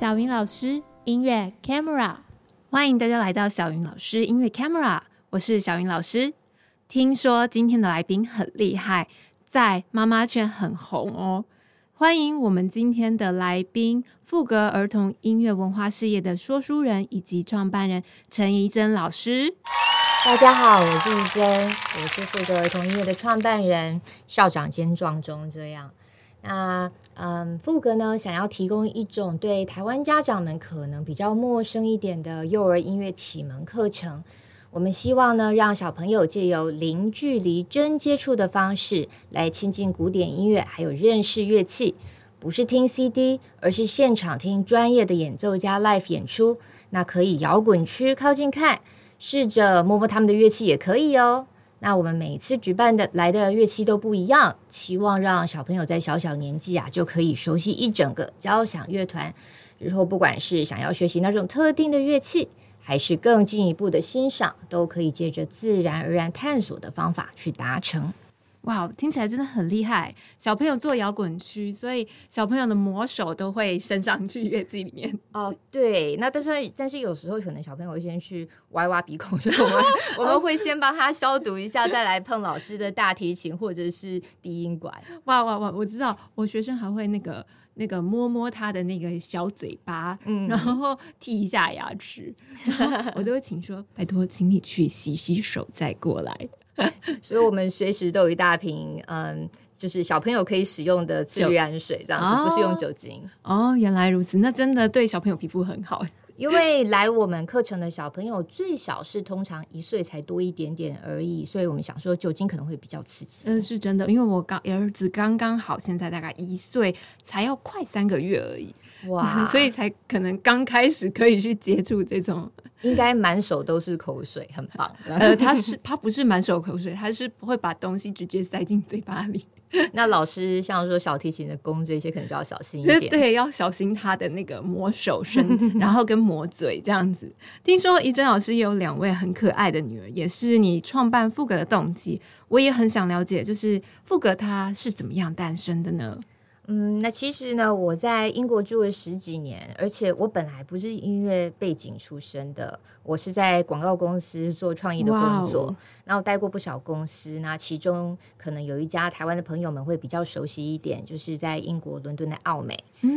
小云老师音乐 Camera，欢迎大家来到小云老师音乐 Camera，我是小云老师。听说今天的来宾很厉害，在妈妈圈很红哦。欢迎我们今天的来宾，富格儿童音乐文化事业的说书人以及创办人陈怡珍老师。大家好，我是怡珍，我是富格儿童音乐的创办人、校长兼壮中这样。那嗯，富格呢，想要提供一种对台湾家长们可能比较陌生一点的幼儿音乐启蒙课程。我们希望呢，让小朋友借由零距离、真接触的方式来亲近古典音乐，还有认识乐器。不是听 CD，而是现场听专业的演奏家 live 演出。那可以摇滚区靠近看，试着摸摸他们的乐器也可以哦。那我们每次举办的来的乐器都不一样，期望让小朋友在小小年纪啊就可以熟悉一整个交响乐团。日后不管是想要学习那种特定的乐器，还是更进一步的欣赏，都可以借着自然而然探索的方法去达成。哇，听起来真的很厉害！小朋友做摇滚区，所以小朋友的魔手都会伸上去乐器里面。哦，对，那但是但是有时候可能小朋友会先去挖挖鼻孔，所以我们 我们会先帮他消毒一下，再来碰老师的大提琴或者是低音管。哇哇哇！我知道，我学生还会那个那个摸摸他的那个小嘴巴，嗯，然后剔一下牙齿。我都会请说，拜托，请你去洗洗手再过来。所以，我们随时都有一大瓶，嗯，就是小朋友可以使用的次氯胺水，这样子，哦，不是用酒精。哦，原来如此，那真的对小朋友皮肤很好。因为来我们课程的小朋友最小是通常一岁才多一点点而已，所以我们想说酒精可能会比较刺激。嗯，是真的，因为我刚儿子刚刚好，现在大概一岁，才要快三个月而已。哇，所以才可能刚开始可以去接触这种，应该满手都是口水，很棒。呃，他是他不是满手口水，他是不会把东西直接塞进嘴巴里。那老师像说小提琴的弓这些，可能就要小心一点。对，要小心他的那个磨手声，然后跟磨嘴这样子。听说怡珍老师也有两位很可爱的女儿，也是你创办富格的动机。我也很想了解，就是富格它是怎么样诞生的呢？嗯，那其实呢，我在英国住了十几年，而且我本来不是音乐背景出身的，我是在广告公司做创意的工作，wow. 然后待过不少公司。那其中可能有一家台湾的朋友们会比较熟悉一点，就是在英国伦敦的奥美。嗯，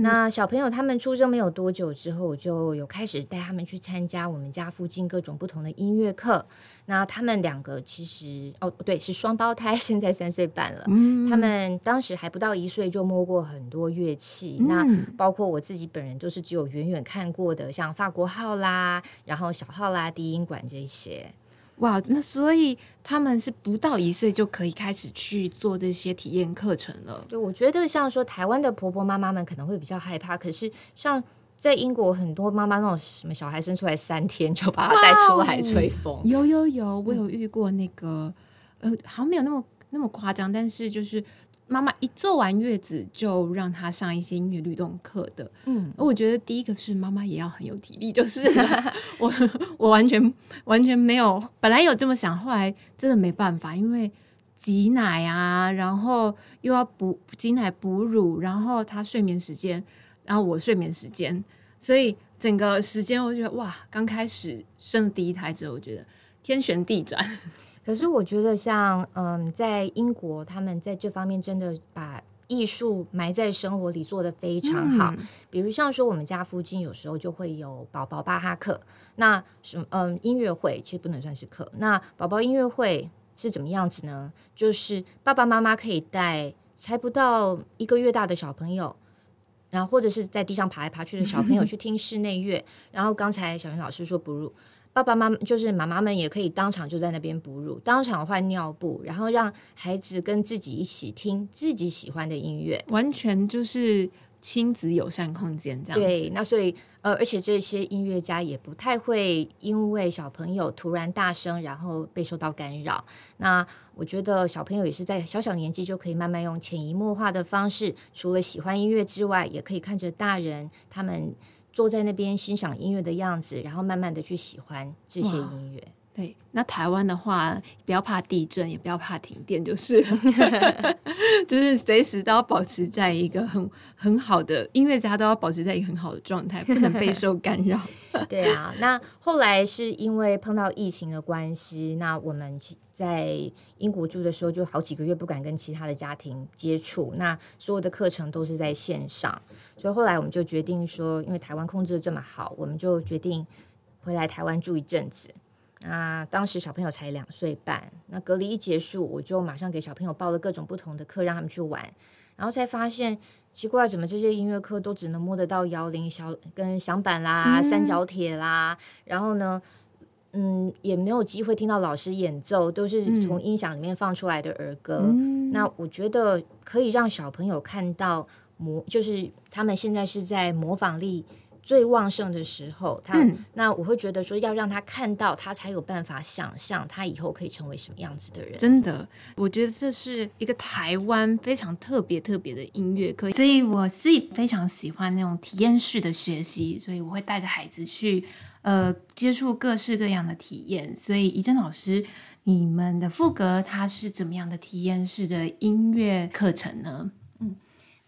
那小朋友他们出生没有多久之后，我就有开始带他们去参加我们家附近各种不同的音乐课。那他们两个其实哦，对，是双胞胎，现在三岁半了。嗯，他们当时还不到一岁就摸过很多乐器，嗯，那包括我自己本人都是只有远远看过的，像法国号啦，然后小号啦、低音管这些。哇，那所以他们是不到一岁就可以开始去做这些体验课程了。对，我觉得像说台湾的婆婆妈妈们可能会比较害怕，可是像。在英国，很多妈妈那种什么小孩生出来三天就把他带出来吹风，有有有，我有遇过那个，呃，好像没有那么那么夸张，但是就是妈妈一做完月子就让她上一些音乐律动课的，嗯，我觉得第一个是妈妈也要很有体力，就是 我我完全完全没有，本来有这么想，后来真的没办法，因为挤奶啊，然后又要补挤奶哺乳，然后她睡眠时间。然后我睡眠时间，所以整个时间我觉得哇，刚开始生了第一胎之后，我觉得天旋地转。可是我觉得像嗯，在英国，他们在这方面真的把艺术埋在生活里做得非常好。嗯。比如像说，我们家附近有时候就会有宝宝巴哈克，那什么嗯音乐会其实不能算是课。那宝宝音乐会是怎么样子呢？就是爸爸妈妈可以带才不到一个月大的小朋友。然后或者是在地上爬来爬去的小朋友 去听室内乐，然后刚才小云老师说哺乳，爸爸妈妈就是妈妈们也可以当场就在那边哺乳，当场换尿布，然后让孩子跟自己一起听自己喜欢的音乐，完全就是亲子友善空间这样。对，那所以。呃，而且这些音乐家也不太会因为小朋友突然大声，然后被受到干扰。那我觉得小朋友也是在小小年纪就可以慢慢用潜移默化的方式，除了喜欢音乐之外，也可以看着大人他们坐在那边欣赏音乐的样子，然后慢慢的去喜欢这些音乐。对，那台湾的话，不要怕地震，也不要怕停电，就是，就是随时都要保持在一个很很好的音乐家都要保持在一个很好的状态，不能备受干扰。对啊，那后来是因为碰到疫情的关系，那我们在英国住的时候，就好几个月不敢跟其他的家庭接触，那所有的课程都是在线上，所以后来我们就决定说，因为台湾控制的这么好，我们就决定回来台湾住一阵子。那当时小朋友才两岁半，那隔离一结束，我就马上给小朋友报了各种不同的课，让他们去玩，然后才发现奇怪，怎么这些音乐课都只能摸得到摇铃、小跟响板啦、三角铁啦，嗯、然后呢，嗯，也没有机会听到老师演奏，都是从音响里面放出来的儿歌。嗯、那我觉得可以让小朋友看到模，就是他们现在是在模仿力。最旺盛的时候，他、嗯、那我会觉得说，要让他看到，他才有办法想象他以后可以成为什么样子的人。真的，我觉得这是一个台湾非常特别特别的音乐课，所以我自己非常喜欢那种体验式的学习，所以我会带着孩子去呃接触各式各样的体验。所以怡珍老师，你们的副格它是怎么样的体验式的音乐课程呢？嗯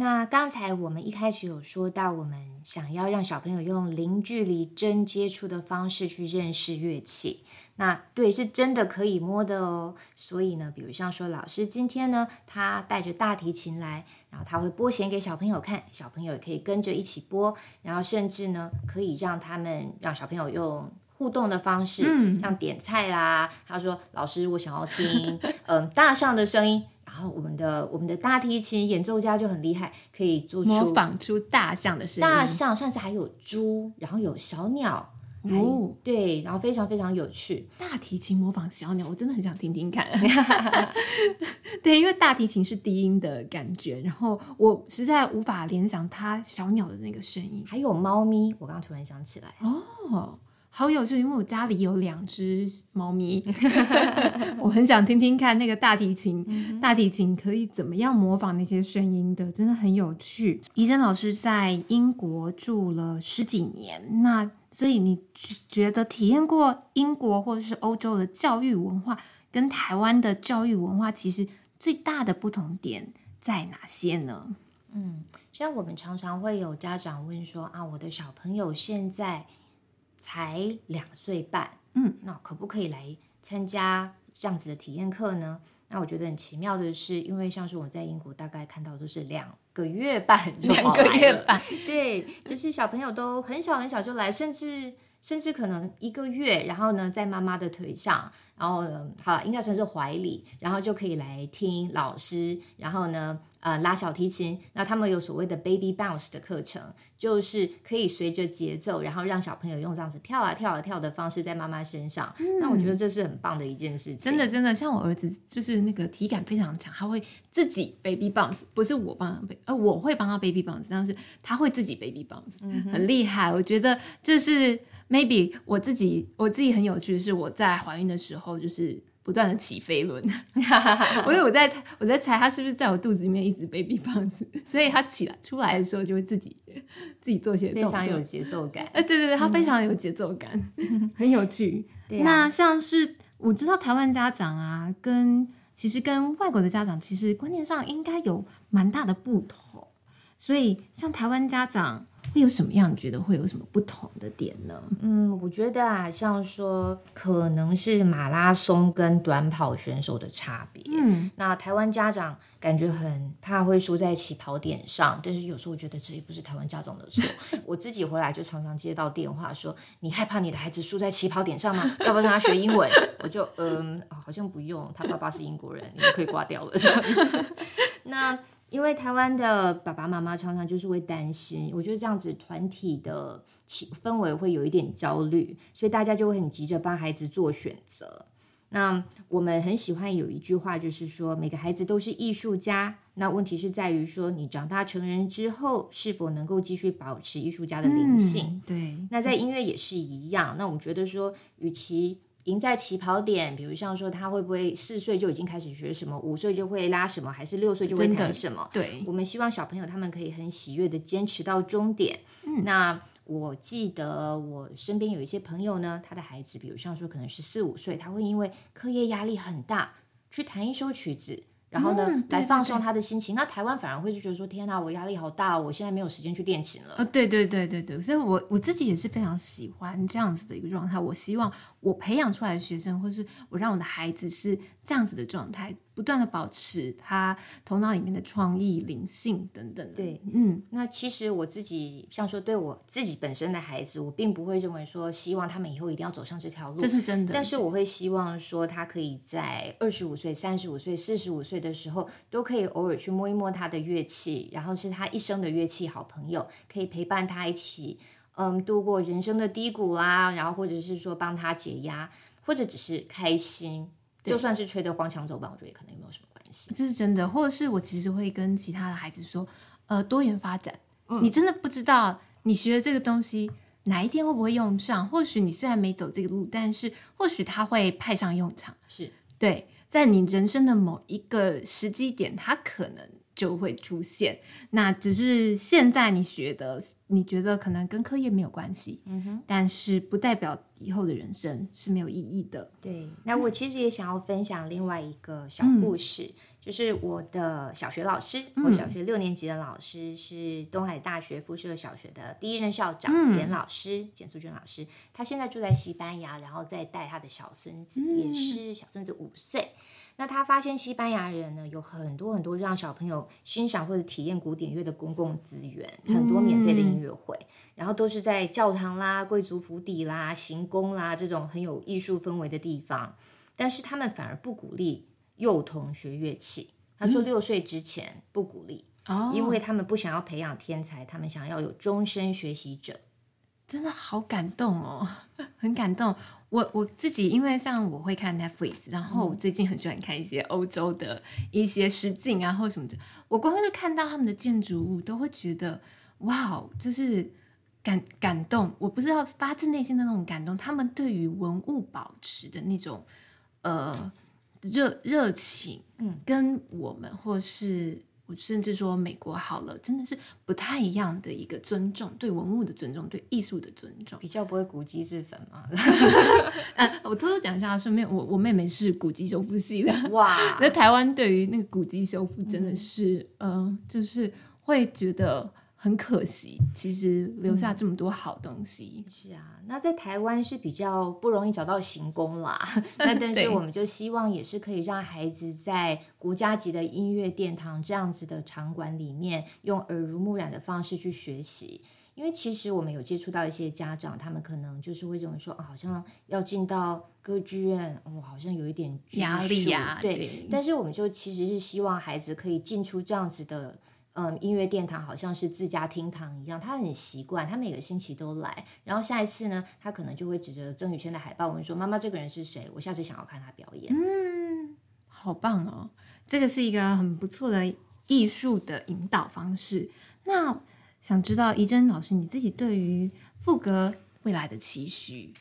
那刚才我们一开始有说到，我们想要让小朋友用零距离、真接触的方式去认识乐器。那对，是真的可以摸的哦。所以呢，比如像说，老师今天呢，他带着大提琴来，然后他会拨弦给小朋友看，小朋友也可以跟着一起拨，然后甚至呢，可以让他们让小朋友用互动的方式，嗯、像点菜啦。他说：“老师，我想要听 嗯大象的声音。”然后我们的我们的大提琴演奏家就很厉害，可以做出模仿出大象的声音。大象上次还有猪，然后有小鸟，哦，对，然后非常非常有趣。大提琴模仿小鸟，我真的很想听听看。对，因为大提琴是低音的感觉，然后我实在无法联想它小鸟的那个声音。还有猫咪，我刚刚突然想起来哦。好有趣，因为我家里有两只猫咪，我很想听听看那个大提琴，嗯、大提琴可以怎么样模仿那些声音的，真的很有趣。怡珍老师在英国住了十几年，那所以你觉得体验过英国或者是欧洲的教育文化，跟台湾的教育文化，其实最大的不同点在哪些呢？嗯，像我们常常会有家长问说啊，我的小朋友现在。才两岁半，嗯，那可不可以来参加这样子的体验课呢？那我觉得很奇妙的是，因为像是我在英国大概看到都是两个月半就来了，两个月半，对，就是小朋友都很小很小就来，甚至甚至可能一个月，然后呢，在妈妈的腿上，然后呢，好了，应该算是怀里，然后就可以来听老师，然后呢。呃，拉小提琴，那他们有所谓的 baby bounce 的课程，就是可以随着节奏，然后让小朋友用这样子跳啊跳啊跳的方式在妈妈身上。嗯、那我觉得这是很棒的一件事情。真的真的，像我儿子就是那个体感非常强，他会自己 baby bounce，不是我帮他 baby，呃，我会帮他 baby bounce，但是他会自己 baby bounce，嗯、很厉害。我觉得这是 maybe 我自己我自己很有趣的是我在怀孕的时候就是。不断的起飞轮，因为我在我在猜他是不是在我肚子里面一直 baby bounce，所以他起来出来的时候就会自己自己做些动作，非常有节奏感。哎，对对对，他非常有节奏感，嗯、很有趣。对啊、那像是我知道台湾家长啊，跟其实跟外国的家长其实观念上应该有蛮大的不同，所以像台湾家长。会有什么样？你觉得会有什么不同的点呢？嗯，我觉得啊，像说可能是马拉松跟短跑选手的差别。嗯，那台湾家长感觉很怕会输在起跑点上，但是有时候我觉得这也不是台湾家长的错。我自己回来就常常接到电话说：“你害怕你的孩子输在起跑点上吗？要不要让他学英文？” 我就嗯，好像不用，他爸爸是英国人，你们可以挂掉了这样子。那。因为台湾的爸爸妈妈常常就是会担心，我觉得这样子团体的气氛围会有一点焦虑，所以大家就会很急着帮孩子做选择。那我们很喜欢有一句话，就是说每个孩子都是艺术家。那问题是在于说，你长大成人之后，是否能够继续保持艺术家的灵性？嗯，对。那在音乐也是一样。那我们觉得说，与其赢在起跑点，比如像说他会不会四岁就已经开始学什么，五岁就会拉什么，还是六岁就会弹什么？对，我们希望小朋友他们可以很喜悦的坚持到终点。嗯，那我记得我身边有一些朋友呢，他的孩子，比如像说可能是四五岁，他会因为课业压力很大，去弹一首曲子。然后呢，嗯、来放松他的心情。那台湾反而会就觉得说：“天哪，我压力好大，我现在没有时间去练琴了。”呃，对对对对对，所以我我自己也是非常喜欢这样子的一个状态。我希望我培养出来的学生，或是我让我的孩子是这样子的状态。不断的保持他头脑里面的创意、灵性等等。对，嗯，那其实我自己像说，对我自己本身的孩子，我并不会认为说希望他们以后一定要走上这条路，这是真的。但是我会希望说，他可以在二十五岁、三十五岁、四十五岁的时候，都可以偶尔去摸一摸他的乐器，然后是他一生的乐器好朋友，可以陪伴他一起，嗯，度过人生的低谷啦，然后或者是说帮他解压，或者只是开心。就算是吹得荒腔走板，我觉得也可能也没有什么关系。这是真的，或者是我其实会跟其他的孩子说，呃，多元发展。嗯，你真的不知道你学的这个东西哪一天会不会用上？或许你虽然没走这个路，但是或许它会派上用场。是对，在你人生的某一个时机点，它可能。就会出现，那只是现在你学的，你觉得可能跟课业没有关系，嗯哼，但是不代表以后的人生是没有意义的。对，那我其实也想要分享另外一个小故事，嗯、就是我的小学老师，我小学六年级的老师是东海大学附设小学的第一任校长简、嗯、老师，简素娟老师，他现在住在西班牙，然后再带他的小孙子，嗯、也是小孙子五岁。那他发现西班牙人呢，有很多很多让小朋友欣赏或者体验古典乐的公共资源，很多免费的音乐会，然后都是在教堂啦、贵族府邸啦、行宫啦这种很有艺术氛围的地方。但是他们反而不鼓励幼童学乐器。他说六岁之前不鼓励，哦，因为他们不想要培养天才，他们想要有终身学习者。真的好感动哦，很感动。我我自己因为像我会看 Netflix，然后我最近很喜欢看一些欧洲的一些实景啊或什么的。我光是看到他们的建筑物，都会觉得哇，就是感感动。我不知道发自内心的那种感动，他们对于文物保持的那种呃热热情，嗯，跟我们或是。我甚至说，美国好了，真的是不太一样的一个尊重，对文物的尊重，对艺术的尊重，比较不会古籍自焚嘛。呃，我偷偷讲一下，顺便，我我妹妹是古籍修复系的，哇，那台湾对于那个古籍修复真的是，嗯、呃，就是会觉得。很可惜，其实留下这么多好东西。嗯、是啊，那在台湾是比较不容易找到行宫啦。那但是我们就希望也是可以让孩子在国家级的音乐殿堂这样子的场馆里面，用耳濡目染的方式去学习。因为其实我们有接触到一些家长，他们可能就是会认为说，啊、好像要进到歌剧院，我、哦、好像有一点压力呀。对，对，但是我们就其实是希望孩子可以进出这样子的。嗯，音乐殿堂好像是自家厅堂一样，他很习惯，他每个星期都来。然后下一次呢，他可能就会指着曾宇轩的海报问说：“妈妈，这个人是谁？我下次想要看他表演。”嗯，好棒哦，这个是一个很不错的艺术的引导方式。那想知道怡珍老师你自己对于副歌未来的期许？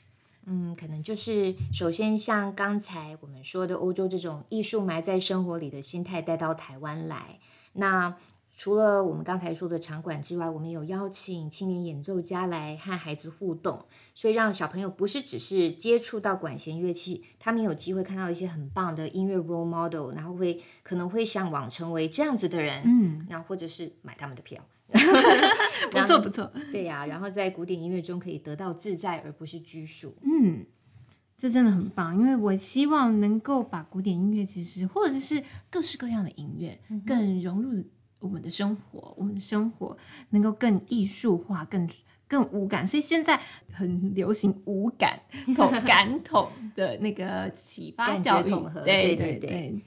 嗯，可能就是首先像刚才我们说的，欧洲这种艺术埋在生活里的心态带到台湾来，那。除了我们刚才说的场馆之外，我们有邀请青年演奏家来和孩子互动，所以让小朋友不是只是接触到管弦乐器，他们有机会看到一些很棒的音乐 role model，然后会可能会向往成为这样子的人，嗯，然后或者是买他们的票，不错不错，对呀，然后在古典音乐中可以得到自在而不是拘束，嗯，这真的很棒，因为我希望能够把古典音乐其实或者是各式各样的音乐更融入。我们的生活，我们的生活能够更艺术化、更更无感，所以现在很流行无感统感统的那个启发教育，对对对对，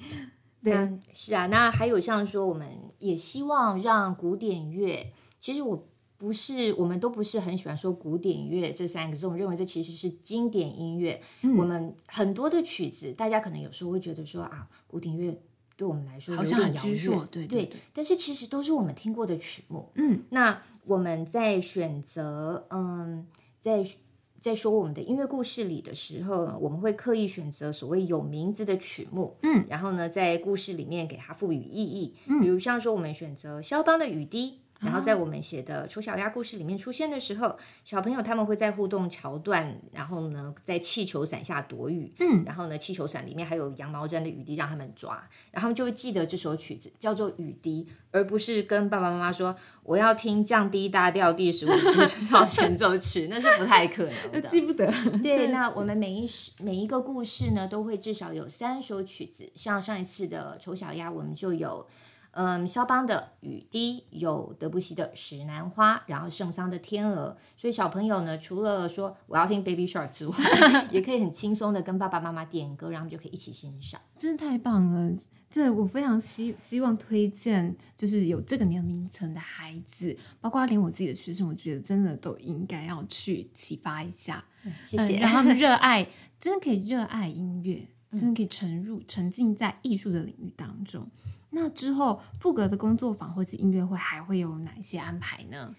嗯，是啊。那还有像说，我们也希望让古典乐，其实我不是，我们都不是很喜欢说古典乐这三个字，我们认为这其实是经典音乐。嗯，我们很多的曲子，大家可能有时候会觉得说啊，古典乐。对我们来说有点遥远，对对，对，但是其实都是我们听过的曲目。嗯，那我们在选择，嗯，在在说我们的音乐故事里的时候呢，我们会刻意选择所谓有名字的曲目。嗯，然后呢，在故事里面给它赋予意义。嗯，比如像说我们选择肖邦的雨滴，然后在我们写的丑小鸭故事里面出现的时候，小朋友他们会在互动桥段，然后呢，在气球伞下躲雨，嗯，然后呢，气球伞里面还有羊毛毡的雨滴让他们抓，然后他们就会记得这首曲子叫做《雨滴》，而不是跟爸爸妈妈说我要听降 D 大调第十五号 前奏曲，那是不太可能的，记不得。对，那我们每一每一个故事呢，都会至少有三首曲子，像上一次的丑小鸭，我们就有。嗯，肖邦的雨滴，有德布西的石楠花，然后圣桑的天鹅。所以小朋友呢，除了说我要听 Baby Shark 之外，也可以很轻松的跟爸爸妈妈点歌，然后就可以一起欣赏。真的太棒了！这我非常希希望推荐，就是有这个年龄层的孩子，包括连我自己的学生，我觉得真的都应该要去启发一下。嗯、谢谢，让、嗯、他们 热爱，真的可以热爱音乐，真的可以沉入沉浸在艺术的领域当中。那之后，赋格的工作坊或者音乐会还会有哪些安排呢？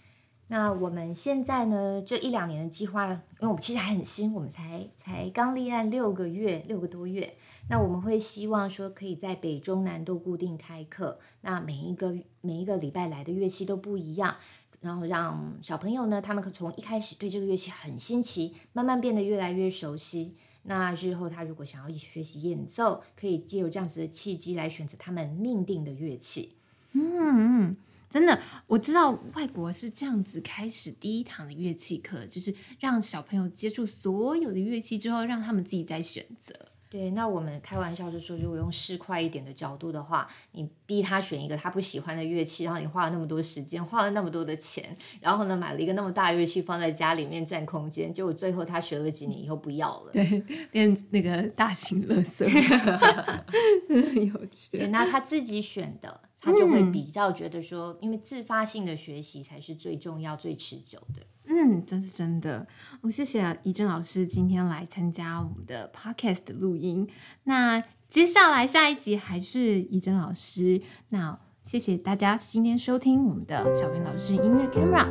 那我们现在呢，这一两年的计划，因为我们其实还很新，我们才才刚立案六个月，六个多月。那我们会希望说，可以在北中南都固定开课，那每一个每一个礼拜来的乐器都不一样，然后让小朋友呢，他们可从一开始对这个乐器很新奇，慢慢变得越来越熟悉。那日后他如果想要学习演奏，可以借由这样子的契机来选择他们命定的乐器。嗯嗯，真的，我知道外国是这样子开始第一堂的乐器课，就是让小朋友接触所有的乐器之后，让他们自己再选择。对，那我们开玩笑就说，如果用市侩一点的角度的话，你逼他选一个他不喜欢的乐器，然后你花了那么多时间，花了那么多的钱，然后呢，买了一个那么大的乐器放在家里面占空间，结果最后他学了几年以后不要了，对，变那个大型乐色，真的很有趣。对，那他自己选的，他就会比较觉得说，嗯、因为自发性的学习才是最重要、最持久的。嗯，真是真的。我谢谢怡珍老师今天来参加我们的 podcast 录音。那接下来下一集还是怡珍老师。那谢谢大家今天收听我们的小编老师音乐 camera。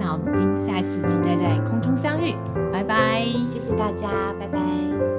那我们今下一次期待在空中相遇，拜拜。谢谢大家，拜拜。